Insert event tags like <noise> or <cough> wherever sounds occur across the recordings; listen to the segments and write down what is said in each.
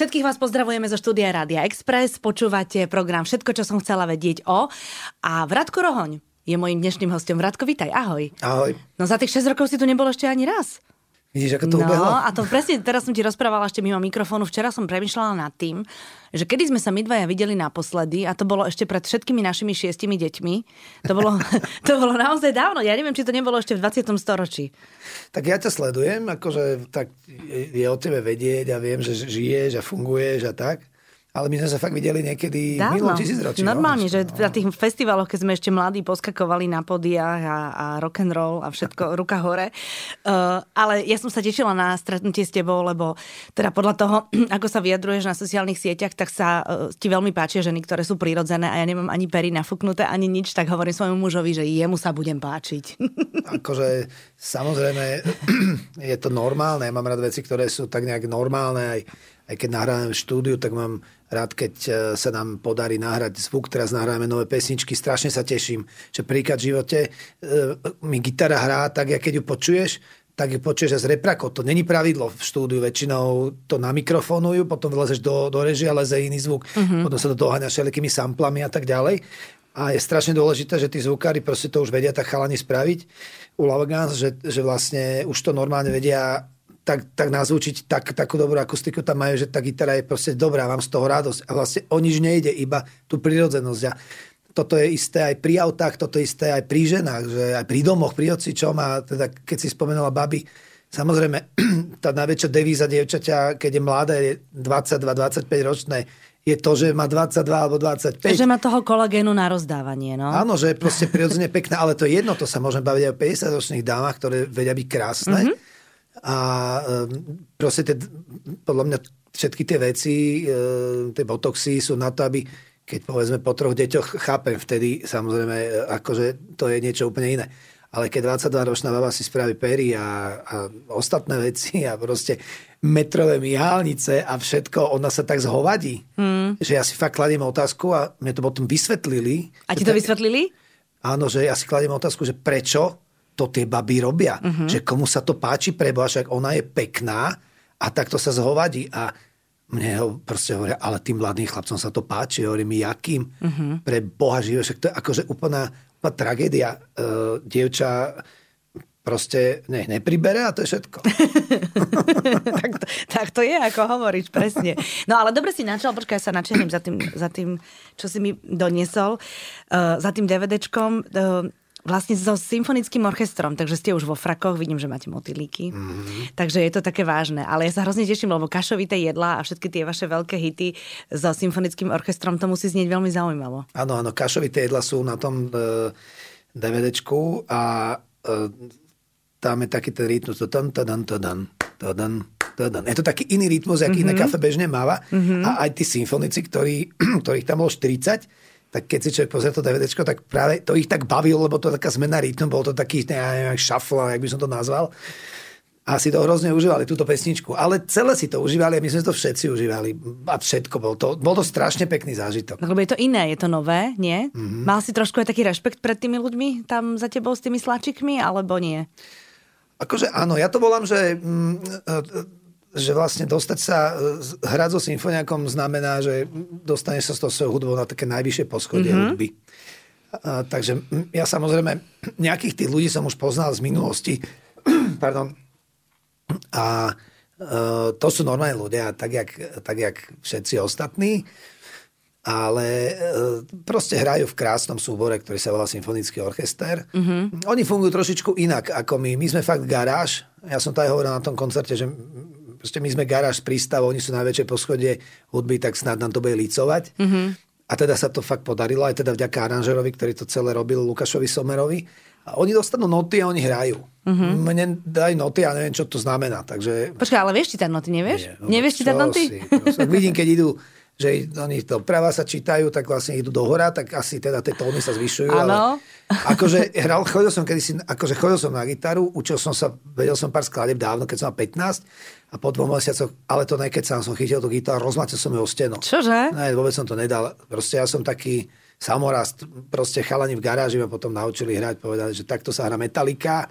Všetkých vás pozdravujeme zo štúdia Rádia Express. Počúvate program Všetko, čo som chcela vedieť o. A Vratko Rohoň je mojím dnešným hostom. Vratko, vítaj, ahoj. Ahoj. No za tých 6 rokov si tu nebol ešte ani raz. Vidíš, ako to no, ubehlo? a to presne, teraz som ti rozprávala ešte mimo mikrofónu. Včera som premyšľala nad tým, že kedy sme sa my dvaja videli naposledy, a to bolo ešte pred všetkými našimi šiestimi deťmi, to bolo, <laughs> to bolo naozaj dávno. Ja neviem, či to nebolo ešte v 20. storočí. Tak ja ťa sledujem, akože tak je o tebe vedieť a viem, že žiješ a funguješ a tak. Ale my sme sa fakt videli niekedy v milom tisícročí. Normálne, no, že na tých festivaloch, keď sme ešte mladí, poskakovali na podiach a, a rock and roll a všetko <laughs> ruka hore. Uh, ale ja som sa tešila na stretnutie s tebou, lebo teda podľa toho, <clears throat> ako sa vyjadruješ na sociálnych sieťach, tak sa uh, ti veľmi páčia ženy, ktoré sú prirodzené a ja nemám ani pery nafúknuté, ani nič, tak hovorím svojmu mužovi, že jemu sa budem páčiť. <laughs> Akože samozrejme <clears throat> je to normálne, ja mám rád veci, ktoré sú tak nejak normálne, aj, aj keď nahrávam v štúdiu, tak mám rád, keď e, sa nám podarí nahrať zvuk. Teraz nahráme nové pesničky, strašne sa teším, že príklad v živote e, mi gitara hrá tak, keď ju počuješ, tak ju počuješ z reprakov. To není pravidlo v štúdiu, väčšinou to na mikrofónujú, potom vlezeš do, do režia, leze iný zvuk, mm-hmm. potom sa to doháňa všelijakými samplami a tak ďalej. A je strašne dôležité, že tí zvukári proste to už vedia tak chalani spraviť u Lavagans, že, že vlastne už to normálne vedia tak, tak nazvučiť tak, takú dobrú akustiku tam majú, že tá gitara je proste dobrá, mám z toho radosť. A vlastne o nič nejde, iba tú prírodzenosť. A toto je isté aj pri autách, toto je isté aj pri ženách, že aj pri domoch, pri ocičom a teda keď si spomenula baby, samozrejme <clears throat> tá najväčšia devíza dievčaťa, keď je mladé, je 22-25 ročné, je to, že má 22 alebo 25. Že má toho kolagénu na rozdávanie, no. Áno, že je proste prirodzene pekná, ale to je jedno, to sa môžeme baviť aj o 50-ročných dámach, ktoré vedia byť krásne. Mm-hmm a ehm, proste tie, podľa mňa všetky tie veci, ehm, tie botoxy sú na to, aby keď povedzme po troch deťoch chápem vtedy, samozrejme, e, akože to je niečo úplne iné. Ale keď 22-ročná baba si spraví pery a, a ostatné veci a proste metrové myhálnice a všetko, ona sa tak zhovadí, hmm. že ja si fakt kladiem otázku a mne to potom vysvetlili. A ti to vysvetlili? Áno, že ja si kladiem otázku, že prečo to tie baby robia. Uh-huh. Že komu sa to páči preboha, však ona je pekná a takto sa zhovadí. A mne ho proste hovoria, ale tým mladým chlapcom sa to páči. Hovorím, jakým? Uh-huh. Pre Boha živého. Však to je akože úplná, úplná tragédia. Uh, dievča proste ne, nepribere a to je všetko. <laughs> tak, to, tak to je, ako hovoríš, presne. No ale dobre si načal, počkaj, ja sa načením za tým, za tým, čo si mi doniesol, uh, za tým DVDčkom. Uh, vlastne so symfonickým orchestrom, takže ste už vo frakoch, vidím, že máte motylíky. Mm-hmm. Takže je to také vážne. Ale ja sa hrozne teším, lebo kašovité jedlá a všetky tie vaše veľké hity so symfonickým orchestrom, to musí znieť veľmi zaujímavo. Áno, áno, kašovité jedlá sú na tom uh, DVDčku a uh, tam je taký ten rytmus, to tadan, tadan, tadan. Je to taký iný rytmus, aký mm-hmm. iné kafe bežne máva. Mm-hmm. A aj tí symfonici, ktorí, <clears throat> ktorých tam bolo 40, tak keď si človek pozrie to DVD, tak práve to ich tak bavilo, lebo to taká zmena rytmu, bol to taký neviem, šafla, jak by som to nazval. A si to hrozne užívali, túto pesničku. Ale celé si to užívali a my sme to všetci užívali. A všetko. Bol to, bol to strašne pekný zážitok. No, lebo je to iné, je to nové, nie? Mm-hmm. Mal si trošku aj taký rešpekt pred tými ľuďmi tam za tebou s tými slačikmi, alebo nie? Akože áno, ja to volám, že mm, že vlastne dostať sa, e, hrať so symfoniakom znamená, že dostaneš sa s tou svojou hudbou na také najvyššie poschodie mm-hmm. hudby. A, takže ja samozrejme nejakých tých ľudí som už poznal z minulosti. <clears throat> Pardon. A e, to sú normálne ľudia, tak jak, tak jak všetci ostatní. Ale e, proste hrajú v krásnom súbore, ktorý sa volá Symfonický orchester. Mm-hmm. Oni fungujú trošičku inak ako my. My sme fakt garáž. Ja som to aj hovoril na tom koncerte, že proste my sme garáž z prístavu, oni sú najväčšie poschodie hudby, tak snad nám to bude licovať. Mm-hmm. A teda sa to fakt podarilo, aj teda vďaka aranžerovi, ktorý to celé robil, Lukášovi Somerovi. A oni dostanú noty a oni hrajú. Mm-hmm. Mne dajú noty a neviem, čo to znamená. Takže... Počkaj, ale vieš čítať noty, nevieš? Nie, no, nevieš čítať noty? Si, vidím, keď idú že oni doprava sa čítajú, tak vlastne idú do hora, tak asi teda tie tóny sa zvyšujú. Ale akože hral, chodil som kedysi, akože chodil som na gitaru, učil som sa, vedel som pár skladeb dávno, keď som mal 15 a po dvoch mesiacoch, ale to ne, keď sám som chytil tú gitaru, rozmlatil som ju o stenu. Čože? Ne, vôbec som to nedal. Proste ja som taký samorast, proste chalani v garáži ma potom naučili hrať, povedali, že takto sa hrá metalika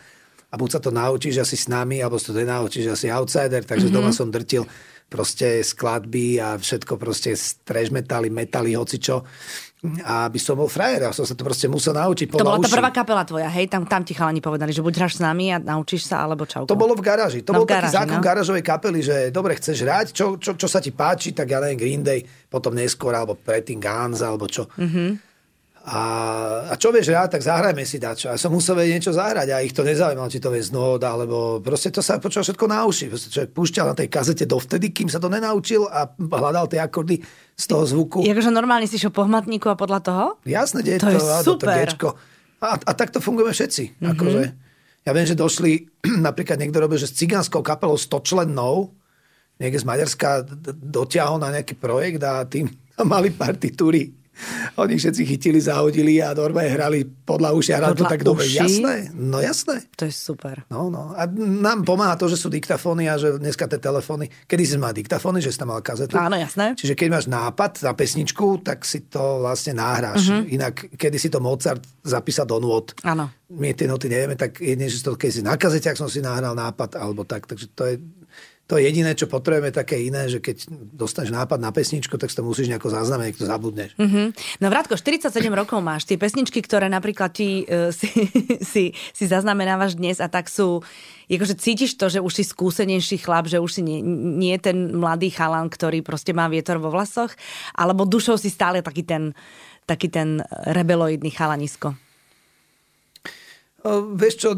a buď sa to naučíš asi s nami, alebo sa to nenaučíš asi outsider, takže mm-hmm. doma som drtil proste skladby a všetko proste trash metali, metali, hocičo a aby som bol frajer, ja som sa to proste musel naučiť. To bola tá prvá kapela tvoja, hej? Tam, tam ti chalani povedali, že buď hráš s nami a naučíš sa, alebo čau. To bolo v garáži. To no bol garáži, taký zákon no? garážovej kapely, že dobre, chceš hrať, čo, čo, čo sa ti páči, tak ja neviem, Green Day, potom neskôr, alebo predtým Guns, alebo čo. Mm-hmm. A, a čo vieš hrať, tak zahrajme si dačo. A som musel vedieť niečo zahrať a ich to nezaujímalo, či to vie z nód, alebo proste to sa počúva všetko na uši. Proste človek púšťal na tej kazete dovtedy, kým sa to nenaučil a hľadal tie akordy z toho zvuku. Jakože normálne si šiel po hmatníku a podľa toho? Jasné, to, to, je super. To a, a takto fungujeme všetci. Mm-hmm. Akože, ja viem, že došli, <clears throat> napríklad niekto robil, že s cigánskou kapelou 100 člennou, niekde z Maďarska dotiahol na nejaký projekt a tým <laughs> mali partitúry oni všetci chytili, zahodili a normálne hrali podľa uši a to tak dobre. Jasné, no jasné. To je super. No, no. A nám pomáha to, že sú diktafóny a že dneska tie telefóny, kedy si mal diktafóny, že si tam mal kazetu. Áno, jasné. Čiže keď máš nápad na pesničku, tak si to vlastne nahráš. Uh-huh. Inak, kedy si to Mozart zapísal do nôd. Áno. My tie noty nevieme, tak jedine, že to, keď si na kazete, ak som si nahral nápad, alebo tak. Takže to je to je jediné, čo potrebujeme také iné, že keď dostaneš nápad na pesničku, tak si to musíš nejako zaznamenať, to zabudneš. Mm-hmm. No Vrátko, 47 rokov máš. Tie pesničky, ktoré napríklad ti, uh, <laughs> si, si, si zaznamenávaš dnes a tak sú, akože cítiš to, že už si skúsenejší chlap, že už si nie, nie je ten mladý chalan, ktorý proste má vietor vo vlasoch, alebo dušou si stále taký ten, taký ten rebeloidný chalanisko? O, vieš čo,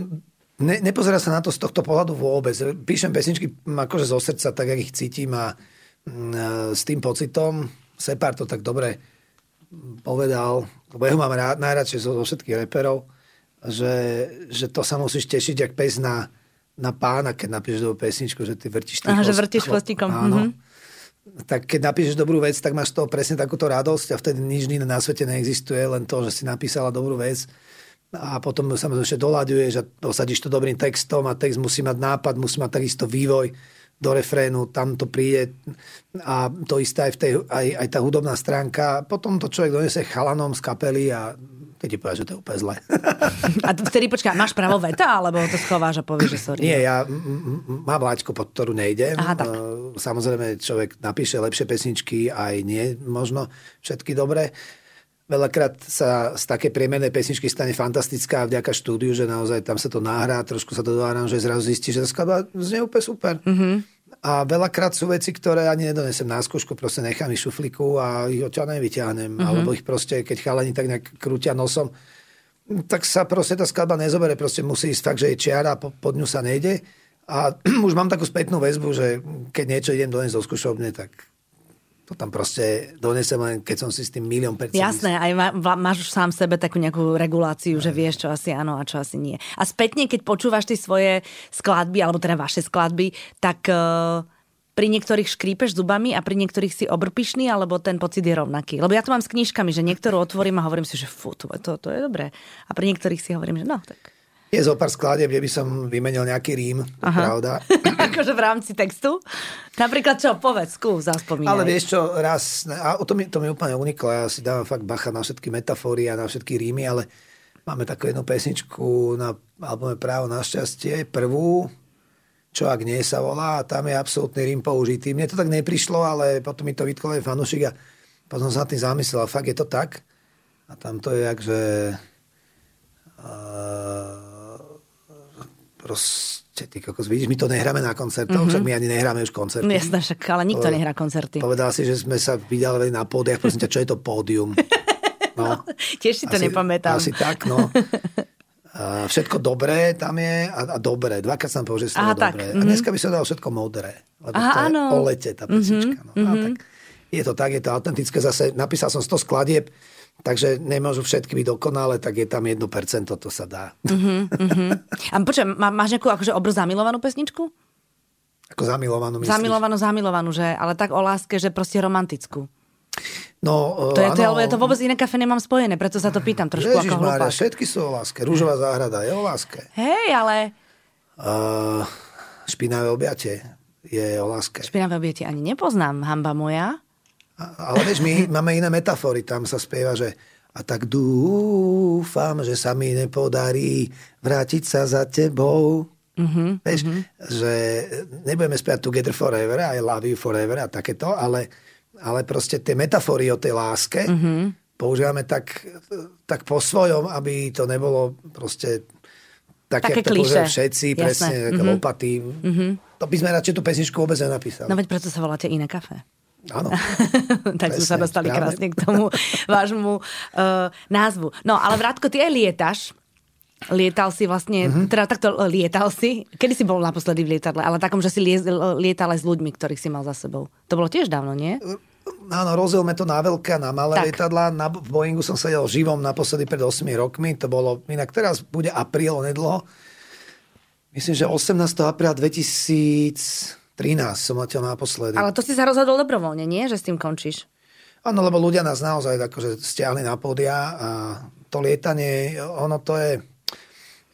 Ne, nepozerá sa na to z tohto pohľadu vôbec. Píšem pesničky akože zo srdca, tak, jak ich cítim a mm, s tým pocitom. Sepár to tak dobre povedal, lebo ja ho mám rád, najradšej zo, zo všetkých reperov, že, že to sa musíš tešiť, jak pes na, na pána, keď napíšeš dobrú pesničku, že ty vrtíš tým Aha, že vrtíš chvostíkom. Áno. Mm-hmm. Tak keď napíšeš dobrú vec, tak máš to presne takúto radosť a vtedy nič iné na svete neexistuje, len to, že si napísala dobrú vec a potom samozrejme ešte doľaďuješ a osadíš to dobrým textom a text musí mať nápad, musí mať takisto vývoj do refrénu, tam to príde a to isté aj, v tej, aj, aj tá hudobná stránka. Potom to človek donese chalanom z kapely a keď ti povedal, že to je úplne zle. <laughs> A vtedy počkaj, máš právo veta, alebo to schováš a povieš, že sorry? Nie, ja mám laťku, pod ktorú nejdem. Aha, tak. Samozrejme, človek napíše lepšie pesničky, aj nie možno všetky dobré. Veľakrát sa z také priemernej pesničky stane fantastická vďaka štúdiu, že naozaj tam sa to nahrá, trošku sa to že zrazu zistí, že tá skladba znie úplne super. Mm-hmm. A veľakrát sú veci, ktoré ani nedonesem na skúšku, proste nechám ich šufliku a ich odtiaľ nevyťahnem. Mm-hmm. Alebo ich proste, keď chalani tak nejak krútia nosom, tak sa proste tá skladba nezobere, proste musí ísť fakt, že je čiara, po, pod ňu sa nejde. A <clears throat> už mám takú spätnú väzbu, že keď niečo idem doniesť zo skúšobne, tak to tam proste donesem len, keď som si s tým milión percent. Jasné, aj má, máš už sám sebe takú nejakú reguláciu, aj. že vieš, čo asi áno a čo asi nie. A spätne, keď počúvaš tie svoje skladby, alebo teda vaše skladby, tak uh, pri niektorých škrípeš zubami a pri niektorých si obrpišný, alebo ten pocit je rovnaký. Lebo ja to mám s knižkami, že niektorú otvorím a hovorím si, že fú, to, to, to je dobré. A pri niektorých si hovorím, že no, tak je zo pár skladieb, kde by som vymenil nejaký rím, Aha. pravda. <laughs> akože v rámci textu? Napríklad čo, povedz, skús, zaspomínaj. Ale vieš čo, raz, a to mi, to mi úplne uniklo, ja si dávam fakt bacha na všetky metafóry a na všetky rímy, ale máme takú jednu pesničku na albume Právo na šťastie, prvú, čo ak nie sa volá, a tam je absolútny rím použitý. Mne to tak neprišlo, ale potom mi to vytkol aj fanušik a potom sa tým zamyslel, a fakt je to tak. A tam to je jak, že... Uh, proste, ty kokos, vidíš, my to nehráme na koncertoch, mm-hmm. však my ani nehráme už koncerty. No jasné, však, ale nikto Povedal, nehrá koncerty. Povedal si, že sme sa vydali na pódiach, prosím ťa, čo je to pódium? <laughs> No, tiež si to asi, nepamätám. Asi tak, no. A všetko dobré tam je a, a dobré. Dvakrát som povedal, že slovo dobré. Mm-hmm. A dneska by som dal všetko modré. Lebo Aha, to je áno. o lete tá pesnička. Mm-hmm. No. A tak, je to tak, je to autentické. Zase napísal som 100 skladieb, Takže nemôžu všetky byť dokonalé, tak je tam 1%, to sa dá. Uh-huh, uh-huh. A počujem, má, máš nejakú akože obr zamilovanú pesničku? Ako zamilovanú myslíš? Zamilovanú, zamilovanú, že, ale tak o láske, že proste romantickú. No, to je, to, ja to vôbec iné kafe nemám spojené, preto sa to pýtam trošku Ježiš, ako hlupák. všetky sú o láske. Rúžová záhrada je o láske. Hej, ale... Uh, špinavé objatie je o láske. Špinavé objatie ani nepoznám, hamba moja. Ale vieš, my máme iné metafory. Tam sa spieva, že a tak dúfam, že sa mi nepodarí vrátiť sa za tebou. Mm-hmm, Vieš, mm-hmm. že nebudeme spiať Together Forever, I love you forever a takéto, ale, ale proste tie metafory o tej láske mm-hmm. používame tak, tak po svojom, aby to nebolo proste tak, Také jak to kliše. všetci, Jasné. presne, mm-hmm. lopaty. Mhm. To by sme radšej tú pesničku vôbec nenapísali. No veď preto sa voláte Iné kafe. Áno. <laughs> tak sme sa dostali správne. krásne k tomu <laughs> vášmu uh, názvu. No, ale Vrátko, ty aj lietaš. Lietal si vlastne, Mhm. mm-hmm. teda takto uh, lietal si. Kedy si bol naposledy v lietadle? Ale takom, že si liez, lietal aj s ľuďmi, ktorých si mal za sebou. To bolo tiež dávno, nie? Áno, rozdielme to na veľké a na malé Tak. lietadla. Na v Boeingu som sedel živom naposledy pred 8 rokmi. To bolo, inak teraz bude apríl nedlho. Myslím, že 18. apríla 2013 som letel naposledy. Ale to si sa rozhodol dobrovoľne, nie? Že s tým končíš. Áno, lebo ľudia nás naozaj akože stiahli na pódia a to lietanie, ono to je,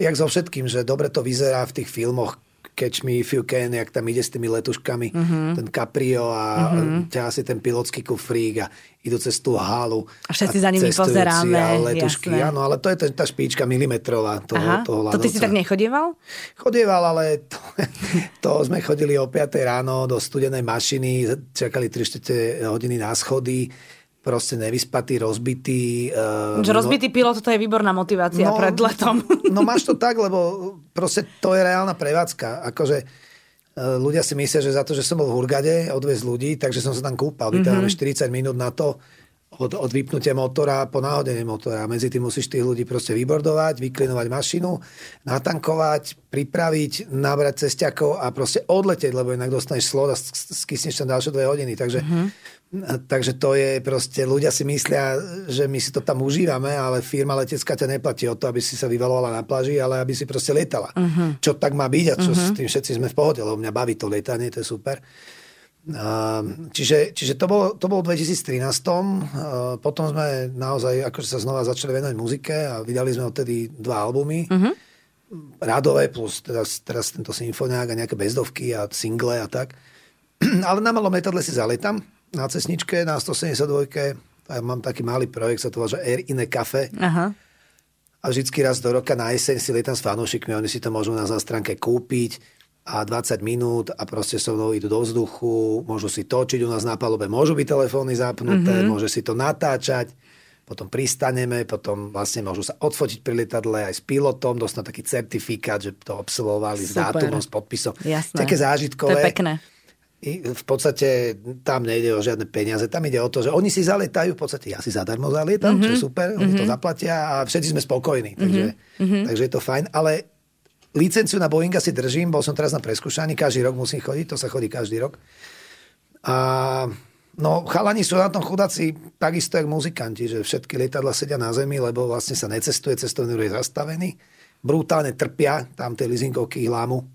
jak so všetkým, že dobre to vyzerá v tých filmoch, Catch Me If You Can, jak tam ide s tými letuškami, Mhm. mm-hmm. ten Caprio a mm-hmm. ťahá si ten pilotský kufrík a idú cez tú halu. A všetci za nimi pozeráme, A letušky, jasné. áno, ale to je tá, špička milimetrová toho, Aha, toho to ty si ľadovca. tak nechodieval? Chodieval, ale to, <laughs> to sme chodili o 5 ráno do studenej mašiny, čakali 3 hodiny na schody, proste nevyspatý, rozbitý. Uh, rozbitý pilot, to je výborná motivácia pred letom. <laughs> No máš to <laughs> tak, lebo proste to je reálna prevádzka. Akože e, ľudia si myslia, že za to, že som bol v Hurgade odviezť ľudí, takže som sa tam kúpal. Vytrváme mm-hmm. 40 minút na to od, od vypnutia motora po náhodenie motora. Medzi tým musíš tých ľudí proste vybordovať, vyklinovať mašinu, natankovať, pripraviť, nabrať cestiakov a proste odletieť, lebo inak dostaneš slot a sk- skysneš tam ďalšie dve hodiny. Takže, mm-hmm. Takže to je proste, ľudia si myslia, že my si to tam užívame, ale firma letecká ťa neplatí o to, aby si sa vyvalovala na pláži, ale aby si proste letala. Mm-hmm. Čo tak má byť a čo mm-hmm. s tým všetci sme v pohode, lebo mňa baví to letanie, to je super. Čiže, čiže to bolo, to bolo v 2013. A potom sme naozaj akože sa znova začali venovať muzike a vydali sme odtedy dva albumy. Mm-hmm. Rádové plus teraz, teraz tento symfoniák a nejaké bezdovky a single a tak. <clears throat> Ale na malom letadle si zaletam na cesničke na 172. A mám taký malý projekt, sa to volá, že Air in a Cafe. Aha. A vždycky raz do roka na jeseň si lietam s fanúšikmi, oni si to môžu na zástranke kúpiť a 20 minút a proste so mnou idú do vzduchu, môžu si točiť u nás na palube, môžu byť telefóny zapnuté, mm-hmm. môže si to natáčať, potom pristaneme, potom vlastne môžu sa odfotiť pri lietadle aj s pilotom, dostanú taký certifikát, že to absolvovali s dátumom, s podpisom. Jasné. Také To zážitkové. je pekné. V podstate tam nejde o žiadne peniaze, tam ide o to, že oni si zalietajú, v podstate ja si zadarmo zalietam, mm-hmm. čo je super, oni mm-hmm. to zaplatia a všetci sme spokojní, takže, mm-hmm. takže je to fajn, ale licenciu na Boeinga si držím, bol som teraz na preskúšaní, každý rok musím chodiť, to sa chodí každý rok. A no, chalani sú na tom chudáci takisto jak muzikanti, že všetky lietadla sedia na zemi, lebo vlastne sa necestuje, cestovný ruch je zastavený. Brutálne trpia, tam tie leasingovky ich lámu.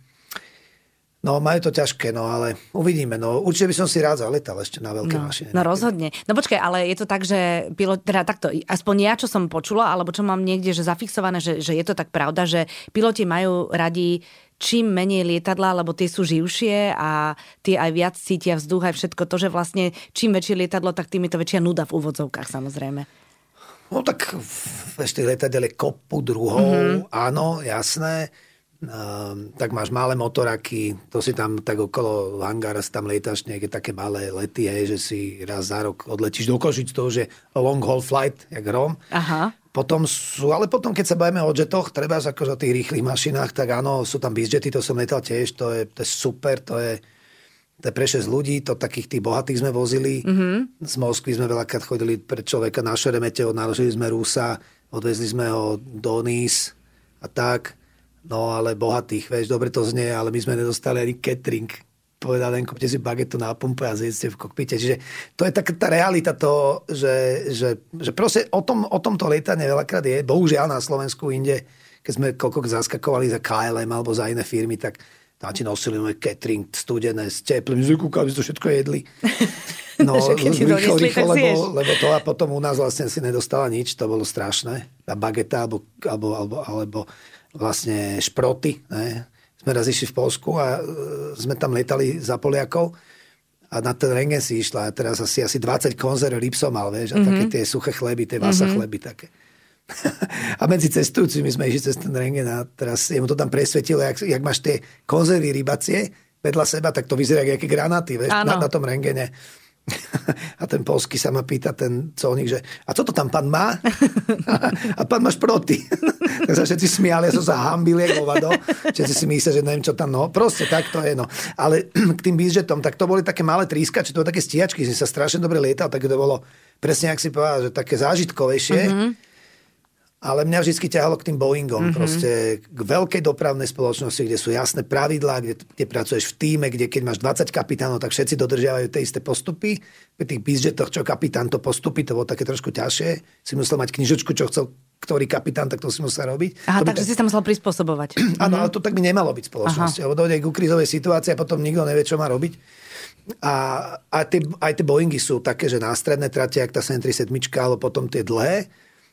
No, majú to ťažké, no ale uvidíme. No, určite by som si rád zaletal ešte na veľké No, mašine. no rozhodne. No počkaj, ale je to tak, že pilot, teda takto, aspoň ja, čo som počula, alebo čo mám niekde, že zafixované, že, že je to tak pravda, že piloti majú radi čím menej lietadla, lebo tie sú živšie a tie aj viac cítia vzduch, aj všetko to, že vlastne čím väčšie lietadlo, tak tým je to väčšia nuda v úvodzovkách samozrejme. No tak ešte lietadel je kopu druhov, mm-hmm. áno, jasné. Um, tak máš malé motoraky, to si tam tak okolo hangára si tam lietaš nejaké také malé lety, hej, že si raz za rok odletíš do Košic, to už je long haul flight, jak Rom. Aha. Potom sú, ale potom, keď sa bavíme o jetoch, treba akože o tých rýchlych mašinách, tak áno, sú tam bizjety, to som letal tiež, to je, to je super, to je, to je pre 6 ľudí, to takých tých bohatých sme vozili. Mm-hmm. Z Moskvy sme veľakrát chodili pre človeka na Šeremete, naložili sme Rusa, odvezli sme ho do Nís a tak. No ale bohatých, vieš, dobre to znie, ale my sme nedostali ani catering. Povedal len, kúpte si bagetu na pumpe a zjedzte v kokpite. Čiže to je taká tá realita toho, že, že, že proste o, tom, o tomto lietanie veľakrát je. Bohužiaľ na Slovensku inde, keď sme koľko zaskakovali za KLM alebo za iné firmy, tak táči nosili môj catering studené s teplým, my kúkali, to všetko jedli. <laughs> No, rýchlo, doniesli, rýchlo, lebo, lebo to a potom u nás vlastne si nedostala nič, to bolo strašné. Tá bageta alebo, alebo, alebo, alebo vlastne šproty. Ne? Sme raz išli v Polsku a e, sme tam letali za Poliakov a na ten rengen si išla a teraz asi, asi 20 konzerv ryb som mal, vieš, a mm-hmm. také tie suché chleby, tie vasa mm-hmm. chleby také. <laughs> a medzi cestujúcimi sme išli cez ten rengen a teraz jemu to tam presvetilo, jak, jak máš tie konzervy rybacie vedľa seba, tak to vyzerá ako granáty, vieš, na, na tom rengene. <laughs> A ten polský sa ma pýta, ten colník, že a co to tam pán má? <laughs> A pán má šproty. <laughs> Tak sa všetci smiali, ja som sa hambil, jak hovado. Všetci si myslia, že neviem, čo tam, no. Proste tak to je, no. Ale <clears throat> k tým bizžetom, tak to boli také malé trískače, to boli také stiačky, že sa strašne dobre lietal, tak to bolo presne, ak si povedal, že také zážitkovejšie. Mm-hmm ale mňa vždy ťahalo k tým Boeingom, mm-hmm. proste k veľkej dopravnej spoločnosti, kde sú jasné pravidlá, kde, kde pracuješ v týme, kde keď máš 20 kapitánov, tak všetci dodržiavajú tie isté postupy. Pri tých bizžetoch, čo kapitán to postupy, to bolo také trošku ťažšie. Si musel mať knižočku, čo chcel ktorý kapitán, tak to si musel robiť. Aha, takže tak... si sa musel prispôsobovať. <clears throat> Áno, ale to tak by nemalo byť spoločnosť. Lebo dojde k krízovej situácii a potom nikto nevie, čo má robiť. A, a tie, aj tie Boeingy sú také, že nástredné trate, ak tá 737, alebo potom tie dlhé,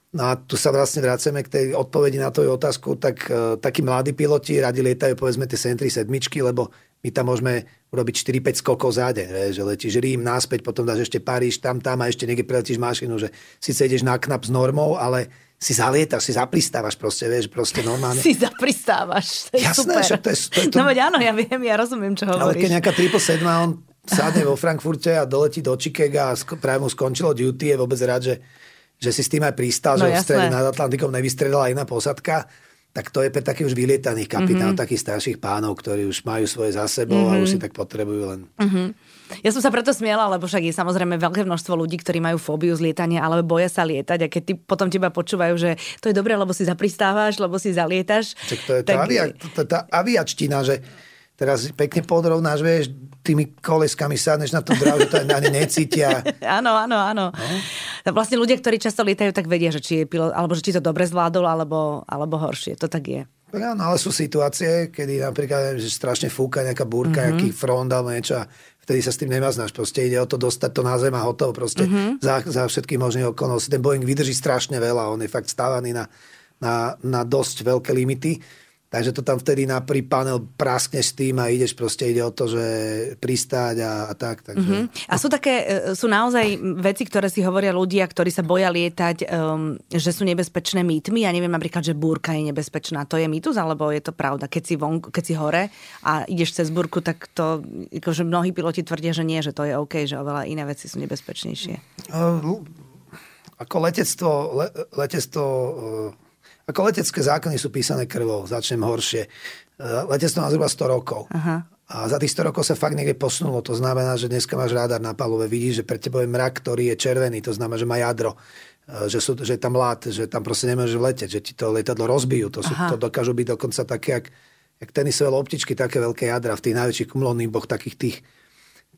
No a tu sa vlastne vraceme k tej odpovedi na tvoju otázku, tak uh, takí mladí piloti radi lietajú povedzme tie Sentry sedmičky, lebo my tam môžeme urobiť 4-5 skokov za deň, že letíš Rím, náspäť, potom dáš ešte Paríž, tam, tam a ešte niekde preletíš mašinu, že síce ideš na knap s normou, ale si zalietaš, si zapristávaš proste, vieš, proste normálne. <laughs> Si zapristávaš, to je Jasné, super. to je, to to... No veď áno, ja viem, ja rozumiem, čo hovoríš. Ale keď nejaká 777, on sadne vo Frankfurte a doletí do Chicaga a práve mu skončilo duty, je vôbec rád, že že si s tým aj pristal, no, že v strede nad Atlantikom nevystredala iná posadka, tak to je pre takých už vylietaných kapitánov, mm-hmm. takých starších pánov, ktorí už majú svoje za sebou mm-hmm. a už mhm. si tak potrebujú len... Mm-hmm. Ja som sa preto smiela, lebo však je samozrejme veľké množstvo ľudí, ktorí majú fóbiu z lietania, ale boja sa lietať a keď ty, potom teba počúvajú, že to je dobré, lebo si zapristávaš, lebo si zalietaš. Čak to je tak... tá, avia, tá, tá aviačtina, že teraz pekne podrovnáš, vieš, tými koleskami sadneš na to dráhu, to ani necítia. <laughs> áno, áno, áno. No? Vlastne ľudia, ktorí často lietajú, tak vedia, že či je pilot, alebo že či to dobre zvládol, alebo, alebo horšie. To tak je. Áno, ale sú situácie, kedy napríklad že strašne fúka nejaká búrka, mm-hmm. nejaký front alebo niečo a vtedy sa s tým nemaznáš. Proste ide o to dostať to na zem a hotovo. Proste mm-hmm. za, za všetky možné okolnosti. Ten Boeing vydrží strašne veľa. On je fakt stávaný na, na, na dosť veľké limity. Takže to tam vtedy na pri panel praskneš s tým a ideš proste, ide o to, že pristáť a, a tak. Takže... Mm-hmm. A sú také, e, sú naozaj veci, ktoré si hovoria ľudia, ktorí sa boja lietať, um, že sú nebezpečné mýtmi. Ja neviem napríklad, že búrka je nebezpečná. To je mýtus, alebo je to pravda? Keď si, von, keď si hore a ideš cez búrku, tak to, akože mnohí piloti tvrdia, že nie, že to je OK, že oveľa iné veci sú nebezpečnejšie. Uh, ako letectvo, le, letectvo uh ako letecké zákony sú písané krvou, začnem horšie. E, letectvo má zhruba 100 rokov. Aha. A za tých 100 rokov sa fakt niekde posunulo. To znamená, že dneska máš rádar na palube, vidíš, že pre teba je mrak, ktorý je červený, to znamená, že má jadro, e, že, sú, že je tam lát, že tam proste nemôžeš leteť, že ti to lietadlo rozbijú. To, sú, to dokážu byť dokonca také, jak, jak tenisové loptičky, také veľké jadra v tých najväčších kumuloniboch, takých tých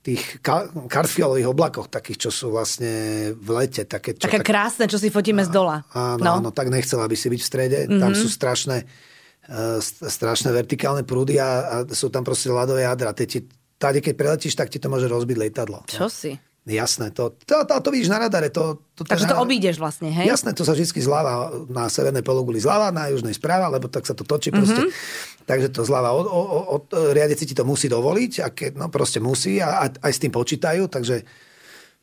tých karfiolových oblakoch, takých, čo sú vlastne v lete. Také, čo, také tak, krásne, čo si fotíme z dola. Áno, no. áno, tak nechcela by si byť v strede. Mm-hmm. Tam sú strašné, uh, strašné vertikálne prúdy a, a sú tam proste ľadové jadra. Ti, tady, keď preletíš, tak ti to môže rozbiť lietadlo. Čo no. si? Jasné, to, to, to, to vidíš na radare. To, to, Takže to obídeš vlastne, hej? Jasné, to sa vždy zľava na severnej pologuli zľava, na južnej správa, lebo tak sa to točí proste. Mm-hmm. Takže to zľava od, od, od, riadeci ti to musí dovoliť, a keď, no proste musí a, a aj s tým počítajú, takže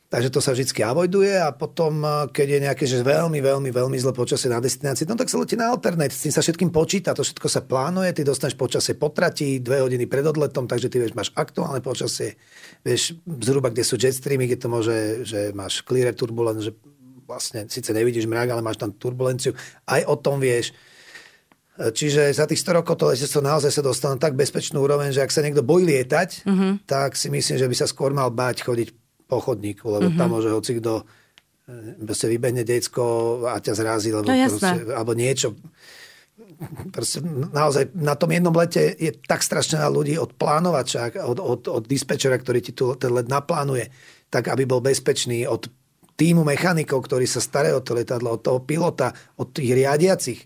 Takže to sa vždy avoiduje a potom, eh, keď je nejaké že veľmi, veľmi, veľmi zlé počasie na destinácii, no tak sa letí na alternate. S tým sa všetkým počíta, to všetko sa plánuje, ty dostaneš počasie potratí dve hodiny pred odletom, takže ty vieš, máš aktuálne počasie, vieš zhruba, kde sú jetstreamy, kde to môže, že máš clear turbulence, že vlastne síce nevidíš mrak, ale máš tam turbulenciu. Aj o tom vieš. Eh, čiže za tých 100 rokov to letectvo naozaj sa dostalo na tak bezpečnú úroveň, že ak sa niekto bojí lietať, mm-hmm. tak si myslím, že by sa skôr mal báť chodiť po chodníku, lebo mm-hmm. tam môže hoci kto e, proste vybehne decko a ťa zrazí, lebo no, proste, alebo niečo. Proste, naozaj na tom jednom lete je tak strašne veľa ľudí od plánovača, od, od, od dispečera, ktorý ti tu ten let naplánuje, tak aby bol bezpečný, od týmu mechanikov, ktorí sa starajú o to letadlo, od toho pilota, od tých riadiacich,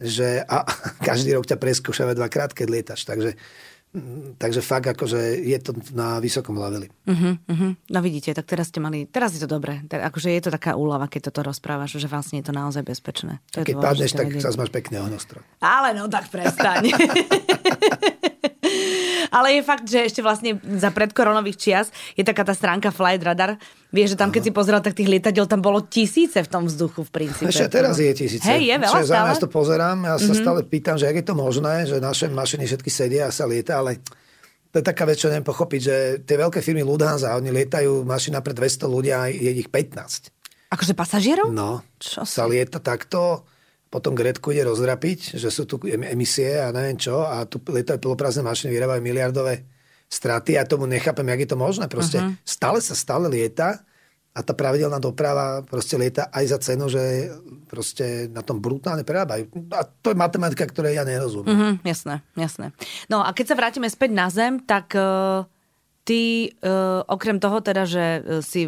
že a <laughs> každý rok ťa preskúšame dvakrát, keď lietaš. Takže Takže fakt akože je to na vysokom leveli. Uh-huh, uh-huh. No vidíte, tak teraz ste mali, teraz je to dobré. Akože je to taká úlava, keď toto rozprávaš, že vlastne je to naozaj bezpečné. To keď padneš, tak sa máš pekne ohnostroj. Ale no tak prestaň. <laughs> Ale je fakt, že ešte vlastne za predkoronových čias je taká tá stránka Flight Radar. Vieš, že tam, keď si pozeral, tak tých lietadiel tam bolo tisíce v tom vzduchu v princípe. Ešte teraz je tisíce. Hej, je veľa stále? Ja to pozerám, ja sa mm-hmm. stále pýtam, že ak je to možné, že naše mašiny všetky sedia a sa lieta, ale to je taká vec, čo neviem pochopiť, že tie veľké firmy Lufthansa, oni lietajú mašina pre 200 ľudí a je ich 15. Akože pasažierov? No, Čo sa lieta takto, potom Gretku ide rozdrapiť, že sú tu em- emisie a neviem čo, a tu lietajú poloprázdne mašiny, vyrábajú miliardové straty a tomu nechápem, jak je to možné. Proste uh-huh. stále sa stále lieta a tá pravidelná doprava proste lieta aj za cenu, že proste na tom brutálne prerábajú. A to je matematika, ktorej ja nerozumiem. Mhm, jasné, jasné. No a keď sa vrátime späť na zem, tak uh, ty uh, okrem toho teda, že uh, si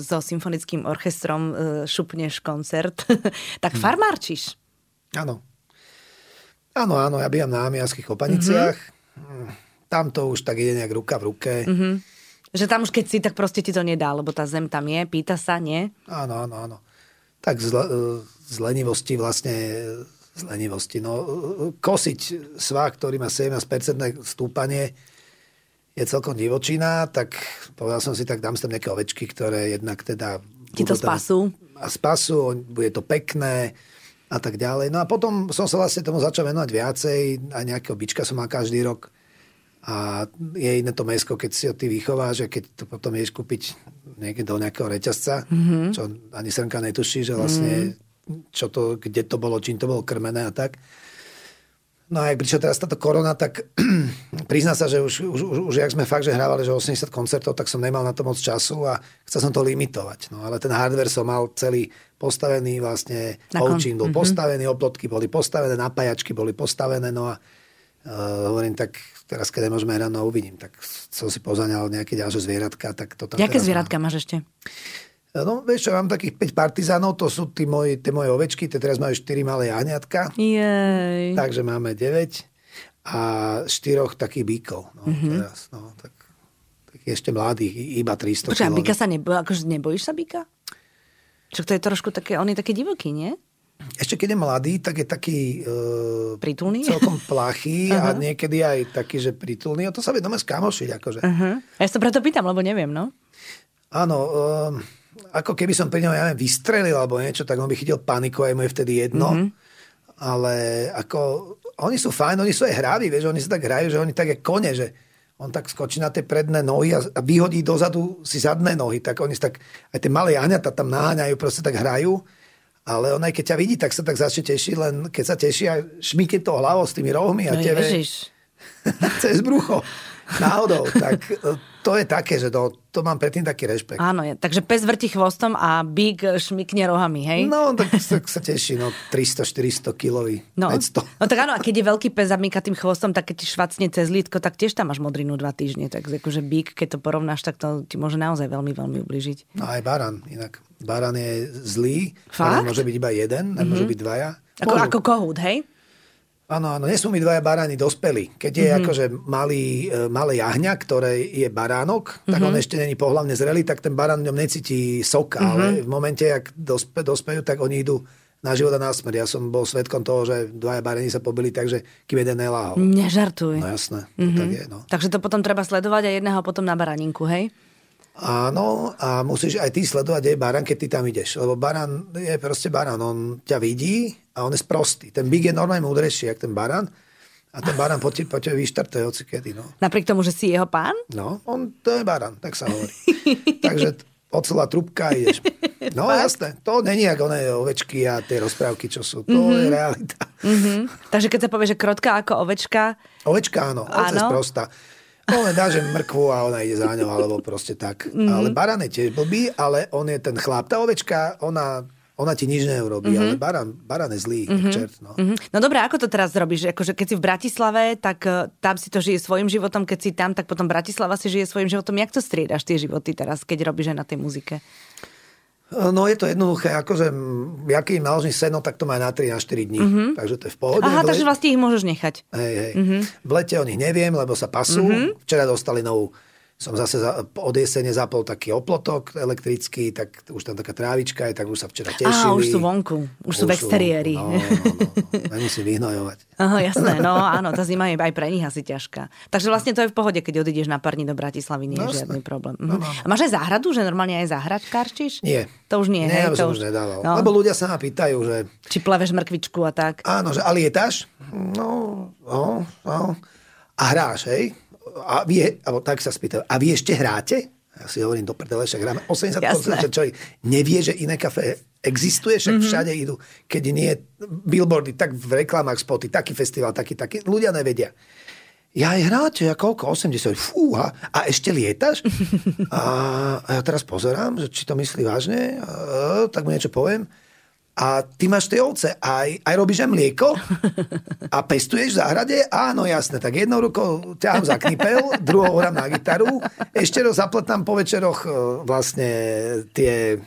so symfonickým orchestrom uh, šupneš koncert, <laughs> tak farmárčiš. Áno. Áno, áno, ja bývam na Amiaských opaniciach. Mm-hmm. Tam to už tak ide nejak ruka v ruke. Mhm. Že tam už keď si, tak proste ti to nedá, lebo tá zem tam je, pýta sa, nie? Áno, áno, áno. Tak z, le- z lenivosti vlastne z lenivosti. No, kosiť svah, ktorý má 17% stúpanie, je celkom divočina, tak povedal som si, tak dám tam nejaké ovečky, ktoré jednak teda... Ti to tam- spasú. A spasú, bude to pekné a tak ďalej. No a potom som sa vlastne tomu začal venovať viacej, aj nejakého bička som mal každý rok. A je iné to mesko, keď si ho ty vychováš a keď to potom ideš kúpiť niekde do nejakého reťazca, mm-hmm. čo ani srnka netuší, že vlastne čo to, kde to bolo, čím to bolo krmené a tak. No a ak prišla teraz táto korona, tak <clears throat> prizná sa, že už, už, už, už jak sme fakt, že hrávali, že 80 koncertov, tak som nemal na to moc času a chcel som to limitovať. No ale ten hardware som mal celý postavený vlastne, Ouchin bol postavený, oplotky boli postavené, napájačky boli postavené, no a Uh, hovorím, tak teraz, keď nemôžeme hrať, no uvidím. Tak som si pozaňal nejaké ďalšie zvieratka. Tak to tam Jaké zvieratka máš ešte? No, vieš čo, mám takých 5 partizánov, to sú tí moji, tie moje ovečky, tie teraz majú 4 malé jahňatka, Jej. takže máme 9 a 4 takých bíkov. No, Mhm. mm-hmm. teraz, no, tak, tak ešte mladých, iba 300 Počkaj, a kilových. Bika sa nebo, akože nebojíš sa Bika? Čo to je trošku také, on je taký divoký, nie? Ešte keď je mladý, tak je taký uh, Pritulný? celkom plachý a niekedy aj taký, že pritulný. A to sa vie doma skamošiť. Akože. Uh-huh. Ja sa to preto pýtam, lebo neviem, no. Áno, um, ako keby som pri ňom, ja neviem, vystrelil alebo niečo, tak on by chytil paniku, aj mu je vtedy jedno. Mm-hmm. Ale ako, oni sú fajn, oni sú aj hraví, vieš, oni sa tak hrajú, že oni tak je kone, že on tak skočí na tie predné nohy a, vyhodí dozadu si zadné nohy, tak oni tak, aj tie malé aňata tam naháňajú, proste tak hrajú. Ale on aj keď ťa vidí, tak sa tak začne tešiť, len keď sa teší a šmíkne to hlavou s tými rohmi a No tebe ježiš. <laughs> cez brucho náhodou, tak <laughs> to je také, že to, to mám predtým taký rešpekt. Áno, je. takže pes vrti chvostom a bík šmikne rohami, hej? No, tak, tak sa teší, no 300-400 kilový, No, 500. no tak áno, a keď je veľký pes a mýka tým chvostom, tak keď ti švacne cez lítko, tak tiež tam máš modrinu dva týždne. Tak akože bík, keď to porovnáš, tak to ti môže naozaj veľmi, veľmi ubližiť. No aj baran, inak. Baran je zlý, Fakt? môže byť iba jeden, nemôže byť dvaja. Ako, Môžu. ako kohút, hej? Áno, áno, nesmú mi dvaja baráni dospelí. Keď je mm-hmm. akože malý, e, malé jahňa, ktoré je baránok, tak mm-hmm. on ešte není pohlavne zrelý, tak ten barán v ňom necíti soka, mm-hmm. ale v momente, ak dospe, dospejú, tak oni idú na život a na smrť. Ja som bol svetkom toho, že dvaja baráni sa pobili, takže kým jeden neláhol. Nežartuj. No jasné, mm-hmm. tak je, no. Takže to potom treba sledovať a jedného potom na baraninku, hej? Áno, a musíš aj ty sledovať, kde je barán, keď ty tam ideš. Lebo barán je proste barán. On ťa vidí a on je sprostý. Ten big je normálne múdrejší, jak ten barán. A ten barán po, te, po tebe vyštartuje hoci kedy. No. Napriek tomu, že si jeho pán? no, on to je barán, tak sa hovorí. <laughs> Takže ocela trubka a ideš. <laughs> No jasné, to není ako oné ovečky a tie rozprávky, čo sú. To mm-hmm. je realita. Mhm. Takže keď sa povie, že krotka ako ovečka, Ovečka áno, ovca je Áno. sprostá. On len dá, že mrkvu a ona ide za ňou, alebo proste tak. Mhm. Mm-hmm. Ale barán je tiež blbý, ale on je ten chlap. Tá ovečka, ona, ona ti nič neurobí, mm-hmm. ale barán, barán je zlý, mm-hmm. čert. No. Mhm. No dobre, ako to teraz robíš? Akože keď si v Bratislave, tak eh, tam si to žije svojim životom, keď si tam, tak potom Bratislava si žije svojim životom. Jak to striedaš tie životy teraz, keď robíš aj na tej muzike? no je to jednoduché, akože m, ja keď im seno, tak to má na 3 na 4 dní. Mm-hmm. Takže to je v pohode. Aha, V takže le- vlastne ich môžeš nechať. Hej, hej. Mm-hmm. V lete o nich neviem, lebo sa pasú. Mm-hmm. Včera dostali novú som zase za, od jesene zapol taký oplotok elektrický, tak už tam taká trávička je, tak už sa včera tešili. Á, už sú vonku, už, už sú v exteriéri. No, no, no, no. Nemusím vyhnojovať. Aha, jasné, no áno, tá zima je aj pre nich asi ťažká. Takže vlastne to je v pohode, keď odídeš na pár dní do Bratislavy, nie je no, žiadny problém. No, no, no. A máš aj záhradu, že normálne aj karčiš? Nie. To už nie, nie hej? to už, nedával. No. Lebo ľudia sa ma pýtajú, že... Či pleveš mrkvičku a tak. Áno, že a lietaš? No, no, no. A hráš, hej? A vy, alebo tak sa spýtajú, a vy ešte hráte? Ja si hovorím, do prdele, však hráme 80%, že človek nevie, že iné kafe existuje, však mm-hmm. všade idú, keď nie billboardy, tak v reklamách spoty, taký festival, taký, taký, ľudia nevedia. Ja aj hráte, ja koľko? 80. Fúha. A ešte lietaš? <laughs> A, a ja teraz pozerám, že či to myslí vážne, a, tak mu niečo poviem a ty máš tie ovce, aj, aj robíš aj mlieko a pestuješ v záhrade? Áno, jasné, tak jednou rukou ťahám za knipel, druhou hrám na gitaru, ešte raz zapletám po večeroch e, vlastne tie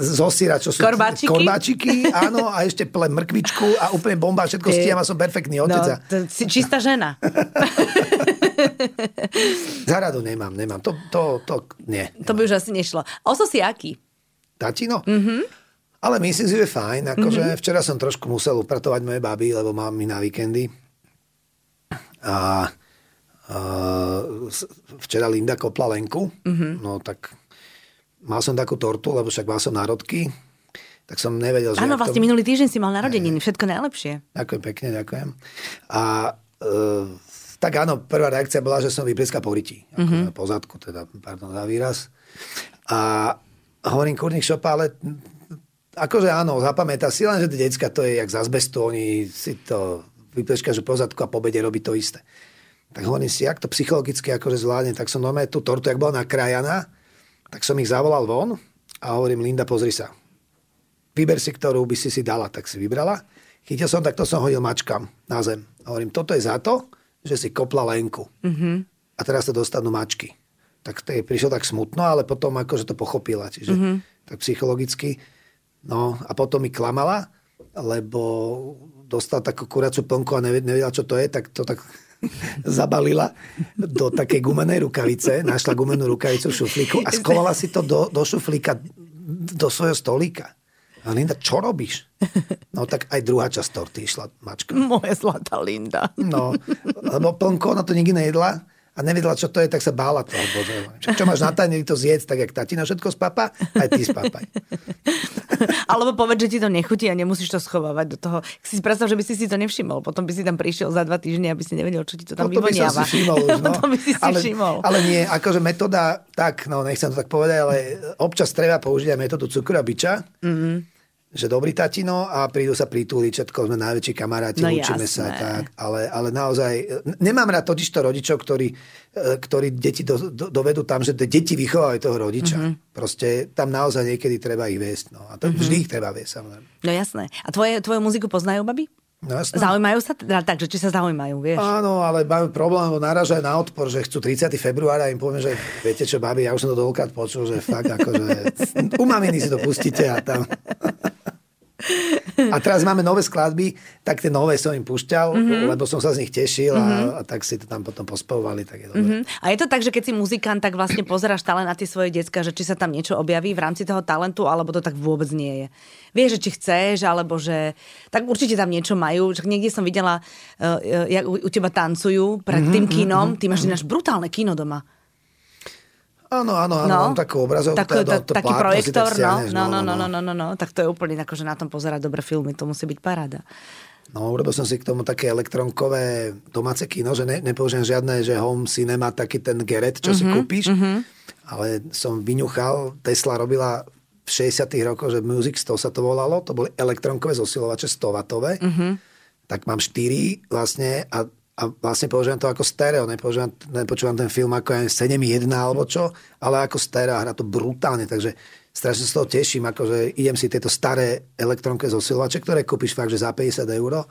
zosíra, čo sú korbáčiky. korbáčiky, áno, a ešte plem mrkvičku a úplne bomba, všetko stíham a som perfektný otec. No, to si čistá žena. <laughs> Záhradu nemám, nemám. To, to, to nie. To by už asi nešlo. Oso si aký? Tatino? Mhm. Ale že je fajn. Akože mm-hmm. Včera som trošku musel upratovať moje baby, lebo mám mi na víkendy. A, a včera Linda kopla Lenku. Mm-hmm. No tak mal som takú tortu, lebo však mal som národky. Tak som nevedel, že... Áno, vlastne to... minulý týždeň si mal narodeniny. Všetko najlepšie. Ďakujem pekne, ďakujem. A e, tak áno, prvá reakcia bola, že som vypleskal po ryti. Mm-hmm. Po zadku, teda, pardon za výraz. A hovorím, kurník šopa, ale akože áno, zapamätá si len, že tie decka to je jak z azbestu, oni si to vypleškajú pozadku a po bede robí to isté. Tak hovorím si, jak to psychologicky akože zvládne, tak som normálne tú tortu, jak bola nakrájaná, tak som ich zavolal von a hovorím, Linda, pozri sa. Vyber si, ktorú by si si dala, tak si vybrala. Chytil som, tak to som hodil mačkam na zem. A hovorím, toto je za to, že si kopla Lenku. Mm-hmm. A teraz to dostanú mačky. Tak to je prišlo tak smutno, ale potom akože to pochopila. Čiže mm-hmm. tak psychologicky No a potom mi klamala, lebo dostal takú kuracú plnku a nevedela, čo to je, tak to tak <laughs> zabalila do takej gumenej rukavice, našla gumenú rukavicu v šuflíku a skovala si to do, do šuflíka, do svojho stolíka. A Linda, čo robíš? No tak aj druhá časť torty išla mačka. Moje zlatá Linda. No, lebo plnko, ona to nikdy nejedla a nevedela, čo to je, tak sa bála toho. Bože. Čo máš na tajne to zjedť, tak jak tatina všetko spapa, aj ty spapaj. <laughs> Alebo povedz, že ti to nechutí a nemusíš to schovávať do toho. Si predstav, že by si si to nevšimol. Potom by si tam prišiel za dva týždne, aby si nevedel, čo ti to tam Potom vyvoniava. By si všimol už, <laughs> no. Potom by si si ale, všimol. Ale nie, akože metóda, tak, no nechcem to tak povedať, ale občas treba použiť aj metódu cukru a biča. Mm-hmm že dobrý tatino a prídu sa pritúliť, všetko sme najväčší kamaráti, no, učíme sa tak, ale, ale naozaj, nemám rád totiž to rodičov, ktorí, e, ktorí deti do, do, dovedú tam, že deti vychovajú toho rodiča. Mm-hmm. Proste tam naozaj niekedy treba ich viesť. No. A to mm-hmm. vždy ich treba viesť, samozrejme. No jasné. A tvoje, tvoju muziku poznajú, babi? No, Zaujímajú sa? Teda, takže či sa zaujímajú, vieš? Áno, ale majú problém, lebo náražajú na odpor, že chcú 30. február a im poviem, že viete čo, babi, ja už som to dlhokrát počul, že fakt akože <laughs> u maminy si to pustíte a tam... A teraz máme nové skladby, tak tie nové som im púšťal, mm-hmm. lebo som sa z nich tešil a, mm-hmm. a tak si to tam potom pospovali. Tak je mm-hmm. A je to tak, že keď si muzikant, tak vlastne pozeráš stále na tie svoje decka, že či sa tam niečo objaví v rámci toho talentu, alebo to tak vôbec nie je. Vieš, že či chceš, alebo že... Tak určite tam niečo majú. Niekde som videla, uh, jak u, u teba tancujú pred mm-hmm, tým kinom. Mm-hmm. Ty máš mm-hmm. brutálne kino doma. Áno, áno, áno, no, mám takú obrazovku. Takú, teda, to, taký projektor, no, no, no, no, no, no, no, no, tak to je úplne ako, že na tom pozerať dobré filmy, to musí byť paráda. No, urobil som si k tomu také elektronkové domáce kino, že ne, nepoužijem žiadne, že home cinema, taký ten geret, čo mm-hmm, si mhm, kúpiš. Mm-hmm. Ale som vyňuchal, Tesla robila v 60 rokoch, že Music 100 sa to volalo, to boli elektronkové zosilovače 100 watové. Mm-hmm. Tak mám 4 vlastne a a vlastne používam to ako stereo, nepoužívam, nepočúvam ten film ako aj 7.1 alebo čo, ale ako stereo a hrá to brutálne, takže strašne sa z toho teším, akože idem si tieto staré elektronké zosilovače, ktoré kúpiš fakt, že za 50 eur,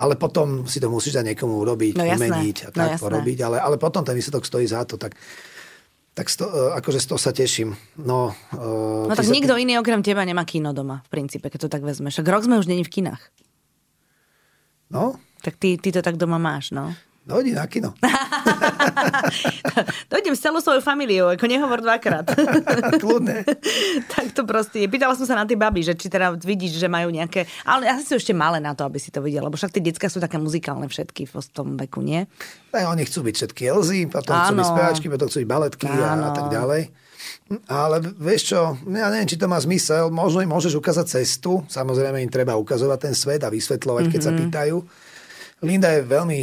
ale potom si to musíš dať niekomu urobiť, no, umeniť a no tak no, porobiť, ale, ale potom ten výsledok stojí za to, tak tak sto, e, akože z toho sa teším. No, uh, no tak nikto iný okrem teba nemá kino doma, v princípe, keď to tak vezmeš. Však rok sme už není v kinách. No, tak ty, ty to tak doma máš, no? No, hodí na kino. <laughs> Dojdem s celou svojou familiou, ako nehovor dvakrát. <laughs> Kľudne. tak to proste je. Pýtala som sa na tie baby, že či teda vidíš, že majú nejaké... Ale asi sú ešte malé na to, aby si to videl, lebo však tie decka sú také muzikálne všetky v tom veku, nie? Tak oni chcú byť všetky Elzy, potom Áno. chcú byť speváčky, potom chcú byť baletky a, a tak ďalej. Ale vieš čo, ja neviem, či to má zmysel. Možno im môžeš ukázať cestu. Samozrejme im treba ukazovať ten svet a vysvetľovať, keď mm-hmm. sa mhm. pýtajú. Linda je veľmi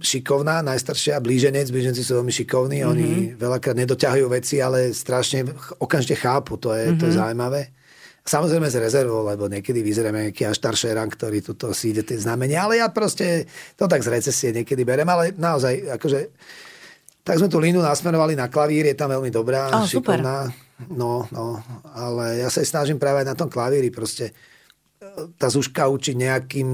šikovná, najstaršia, blíženec, blíženci sú veľmi šikovní, mm-hmm. oni veľakrát nedoťahujú veci, ale strašne okamžite chápu, to je, mm-hmm. to je mhm. zaujímavé. Samozrejme z rezervou, lebo niekedy vyzeráme nejaký až staršeran, ktorý tuto si ide tie znamenia, ale ja proste to tak z recesie niekedy berem, ale naozaj, akože, tak sme tu Lindu nasmerovali na klavír, je tam veľmi dobrá, oh, šikovná. Super. No, no, ale ja sa snažím práve na tom klavíri proste tá Zuška učí nejakým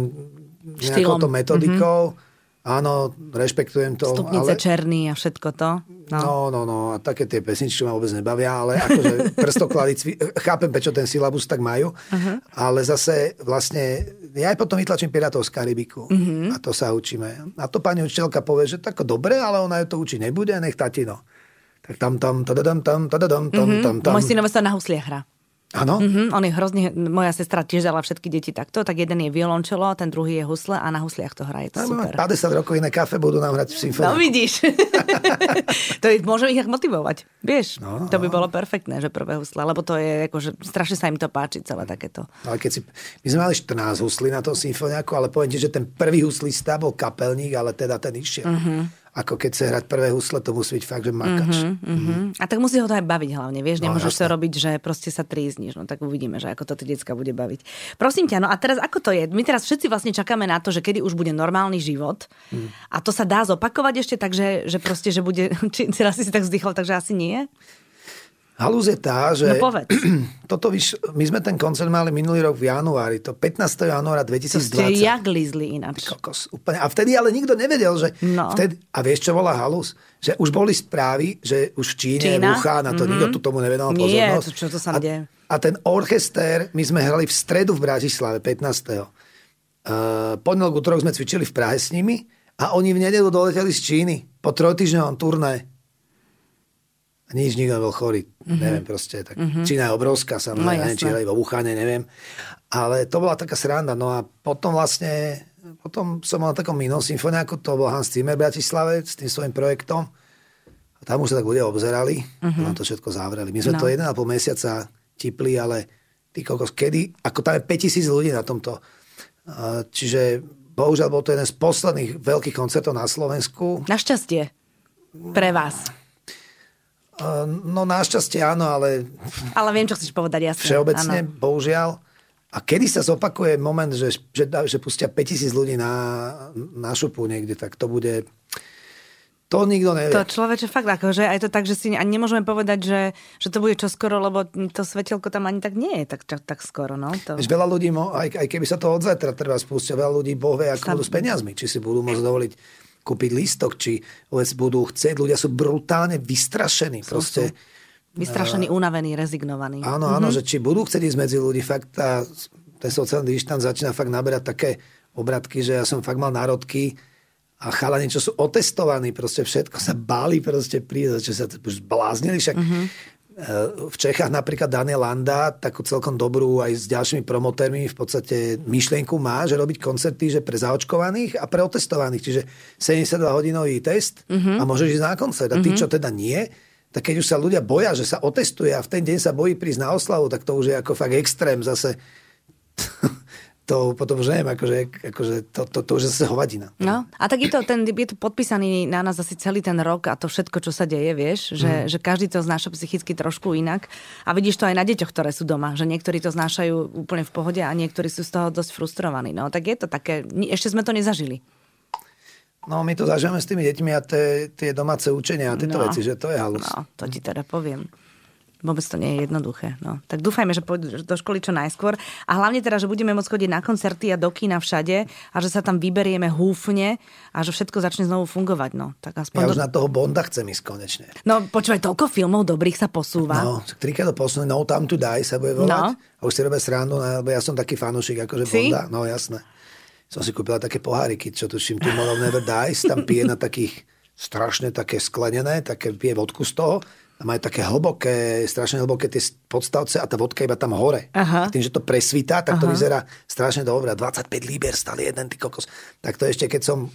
nejakou to metodikou. Mm-hmm Áno, rešpektujem to. Stupnice ale... černý a všetko to. No. no, no, no. A také tie pesničky ma vôbec nebavia, ale akože <laughs> prstoklady, chápem, prečo ten syllabus tak majú, uh-huh. ale zase vlastne, ja aj potom vytlačím Pirátov z Karibiku uh-huh. a to sa učíme. A to pani učiteľka povie, že tako dobre, ale ona ju to učiť nebude, nech tatino. Tak tam, tam, tadadam, tam, tadadam, tam, tam, tam. Môj synové sa na husliach hrá. Áno? Mm-hmm, on je hrozne, moja sestra tiež dala všetky deti takto, tak jeden je violončelo, ten druhý je husle a na husliach to hraje. To no, super. 50 rokov iné kafe budú nám hrať v symfónii. No vidíš. <laughs> to je, môžem ich motivovať. Vieš, no, to by no. bolo perfektné, že prvé husle, lebo to je ako, že strašne sa im to páči celé takéto. No, ale keď si, my sme mali 14 huslí na tom symfóniaku, ale poviem ti, že ten prvý huslista bol kapelník, ale teda ten išiel. Mm-hmm ako keď sa hrať prvé husle, to musí byť fakt, že makač. Mm-hmm, mm-hmm. A tak musí ho to aj baviť hlavne, vieš, no, nemôžeš to robiť, že proste sa trízniš, no tak uvidíme, že ako to tie decka bude baviť. Prosím ťa, no a teraz ako to je? My teraz všetci vlastne čakáme na to, že kedy už bude normálny život mm. a to sa dá zopakovať ešte tak, že, že proste, že bude, <laughs> či teraz si tak vzdychol, takže asi nie? Halúz je tá, že... No povedz. <clears throat> Toto, víš, my sme ten koncert mali minulý rok v januári, to 15. januára 2020. To ste jak lízli ináč. Kokos, úplne. A vtedy ale nikto nevedel, že... No. Vtedy, a vieš, čo volá halus? Že už boli správy, že už v Číne, Čína? Wuhan, na to mm-hmm. nikto tu tomu nevedal pozornosť. Nie, čo to sa deje. A, a ten orchester, my sme hrali v stredu v Bratislave, 15. Uh, pondelok, útorok sme cvičili v Prahe s nimi a oni v nedelu doleteli z Číny po trojtyžňovom turné a nič, nikto bol chorý. Mm-hmm. Neviem proste. Tak, mm-hmm. Čína je obrovská, samozrejme, no, neviem, či vo Wuhane, neviem. Ale to bola taká sranda. No a potom vlastne, potom som mal takom minul symfoniáku, to bol Hans Zimmer v Bratislave s tým svojim projektom. A tam už sa tak ľudia obzerali, mm-hmm. a to všetko zavreli. My sme no. to 1,5 mesiaca tipli, ale ty kokos, kedy, ako tam je 5000 ľudí na tomto. Čiže bohužiaľ bol to jeden z posledných veľkých koncertov na Slovensku. Našťastie. Pre vás. No našťastie áno, ale... Ale viem, čo chceš povedať, jasne. Všeobecne, áno. bohužiaľ. A kedy sa zopakuje moment, že, že, že pustia 5000 ľudí na, na šupu niekde, tak to bude... To nikto nevie. To človeče fakt akože aj to tak, že si ani nemôžeme povedať, že, že to bude čoskoro, lebo to svetelko tam ani tak nie je tak, tak, tak skoro. No, to... Veľa ľudí, aj, aj keby sa to od zajtra treba spúšťať, veľa ľudí boh vie, ako Sam... budú s peniazmi. Či si budú môcť dovoliť kúpiť lístok, či vôbec budú chcieť. Ľudia sú brutálne vystrašení. Sú, proste, sú. Vystrašení, unavení, rezignovaní. Áno, áno, mm-hmm. že či budú chcieť ísť medzi ľudí, fakt tá, ten sociálny dištanc začína fakt naberať také obratky, že ja som fakt mal národky a chalani, čo sú otestovaní, proste všetko sa báli proste prísť, že sa už zbláznili, však mm-hmm v Čechách napríklad Daniel Landa takú celkom dobrú aj s ďalšími promotérmi v podstate myšlienku má, že robiť koncerty že pre zaočkovaných a pre otestovaných. Čiže 72 hodinový test mm-hmm. a môžeš ísť na koncert. A tí, mm-hmm. čo teda nie, tak keď už sa ľudia boja, že sa otestuje a v ten deň sa bojí prísť na oslavu, tak to už je ako fakt extrém zase <laughs> to potom už neviem, akože, akože to, to, to už je zase hovadina. No, a tak je to, ten, je to podpísaný na nás asi celý ten rok a to všetko, čo sa deje, vieš, že, mm. že každý to znáša psychicky trošku inak a vidíš to aj na deťoch, ktoré sú doma, že niektorí to znášajú úplne v pohode a niektorí sú z toho dosť frustrovaní. No, tak je to také, ešte sme to nezažili. No, my to zažívame s tými deťmi a tie, tie domáce učenia a tieto no, veci, že to je halus. No, to ti teda poviem. Vôbec to nie je jednoduché. No. Tak dúfajme, že pôjdu do školy čo najskôr. A hlavne teda, že budeme môcť chodiť na koncerty a do kina všade a že sa tam vyberieme húfne a že všetko začne znovu fungovať. No. Tak aspoň ja už na toho Bonda chcem ísť konečne. No počúvaj, toľko filmov dobrých sa posúva. No, trikrát posunú. No Time to Die sa bude volať. No. A už si robia srandu, lebo ja som taký fanúšik akože si? Bonda. No jasné. Som si kúpila také poháriky, čo tuším, tu Tomorrow Never Dies, tam pije na takých strašne také sklenené, také pije vodku z toho majú také hlboké, strašne hlboké tie podstavce a tá vodka iba tam hore. Aha. A tým, že to presvítá, tak to vyzerá strašne dobre. A 25 liber stali jeden, ty kokos. Tak to ešte, keď som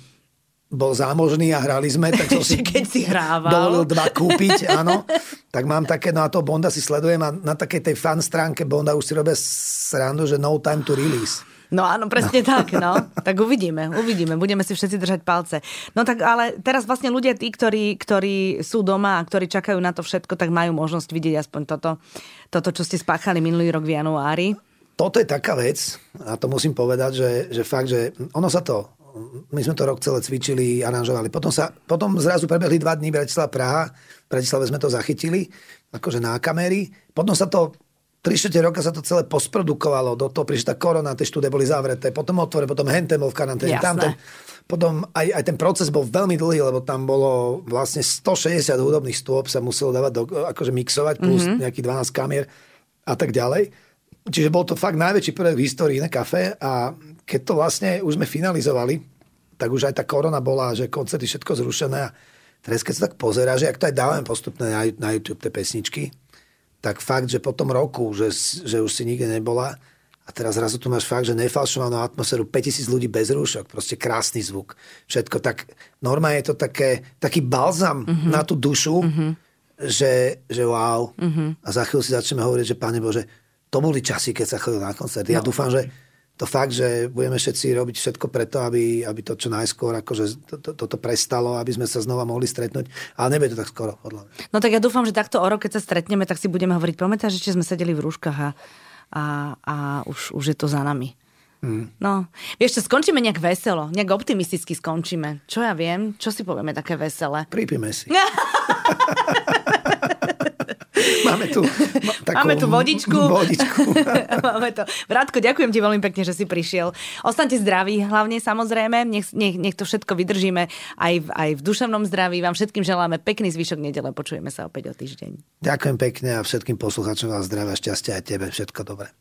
bol zámožný a hrali sme, tak som <laughs> si Keď si hrával. dovolil dva kúpiť, áno. Tak mám také, no a to Bonda si sledujem a na takej tej fan stránke Bonda už si robia srandu, že no time to release. No áno, presne tak, no. Tak uvidíme, uvidíme, budeme si všetci držať palce. No tak ale teraz vlastne ľudia tí, ktorí, ktorí sú doma a ktorí čakajú na to všetko, tak majú možnosť vidieť aspoň toto, toto čo ste spáchali minulý rok v januári. Toto je taká vec, a to musím povedať, že, že fakt, že ono sa to my sme to rok celé cvičili, aranžovali. Potom, sa, potom zrazu prebehli dva dní Bratislava Praha. V Bratislave sme to zachytili, akože na kamery. Potom sa to 3 roka sa to celé posprodukovalo, do toho prišla korona, tie štúdie boli zavreté, potom otvore, potom henten bol v karanténe, tamten. Potom aj, aj ten proces bol veľmi dlhý, lebo tam bolo vlastne 160 hudobných stôp sa muselo dávať, do, akože mixovať, plus mm-hmm. nejakých 12 kamier a tak ďalej. Čiže bol to fakt najväčší projekt v histórii na kafe a keď to vlastne už sme finalizovali, tak už aj tá korona bola, že koncerty všetko zrušené a teraz keď sa tak pozerá, že ak to aj dávame postupne na, na YouTube tie pesničky, tak fakt, že po tom roku, že, že už si nikde nebola a teraz zrazu tu máš fakt, že nefalšovanú atmosféru, 5000 ľudí bez rúšok, proste krásny zvuk, všetko tak, normálne je to také, taký balzam mm-hmm. na tú dušu, mm-hmm. že, že wow. Mm-hmm. A za chvíľu si začneme hovoriť, že Pane Bože, to boli časy, keď sa chodil na koncerty. No. Ja dúfam, že to fakt, že budeme všetci robiť všetko preto, aby, aby to čo najskôr akože to, to, toto prestalo, aby sme sa znova mohli stretnúť. Ale nebude to tak skoro, podľa mňa. No tak ja dúfam, že takto o rok, keď sa stretneme, tak si budeme hovoriť, pamätáš, že sme sedeli v rúškach a, a, a už, už je to za nami. Mm. No, vieš čo, skončíme nejak veselo, nejak optimisticky skončíme. Čo ja viem, čo si povieme také veselé? Pripíme si. <laughs> <laughs> Máme tu, ma, takú Máme tu vodičku. <laughs> vodičku. <laughs> Máme to. Vrátko, ďakujem ti veľmi pekne, že si prišiel. Ostaňte zdraví, hlavne samozrejme. Nech, nech, nech to všetko vydržíme aj v, aj v duševnom zdraví. Vám všetkým želáme pekný zvyšok nedele. Počujeme sa opäť o týždeň. Ďakujem pekne a všetkým poslucháčom vás zdravia, šťastia a tebe. Všetko dobré.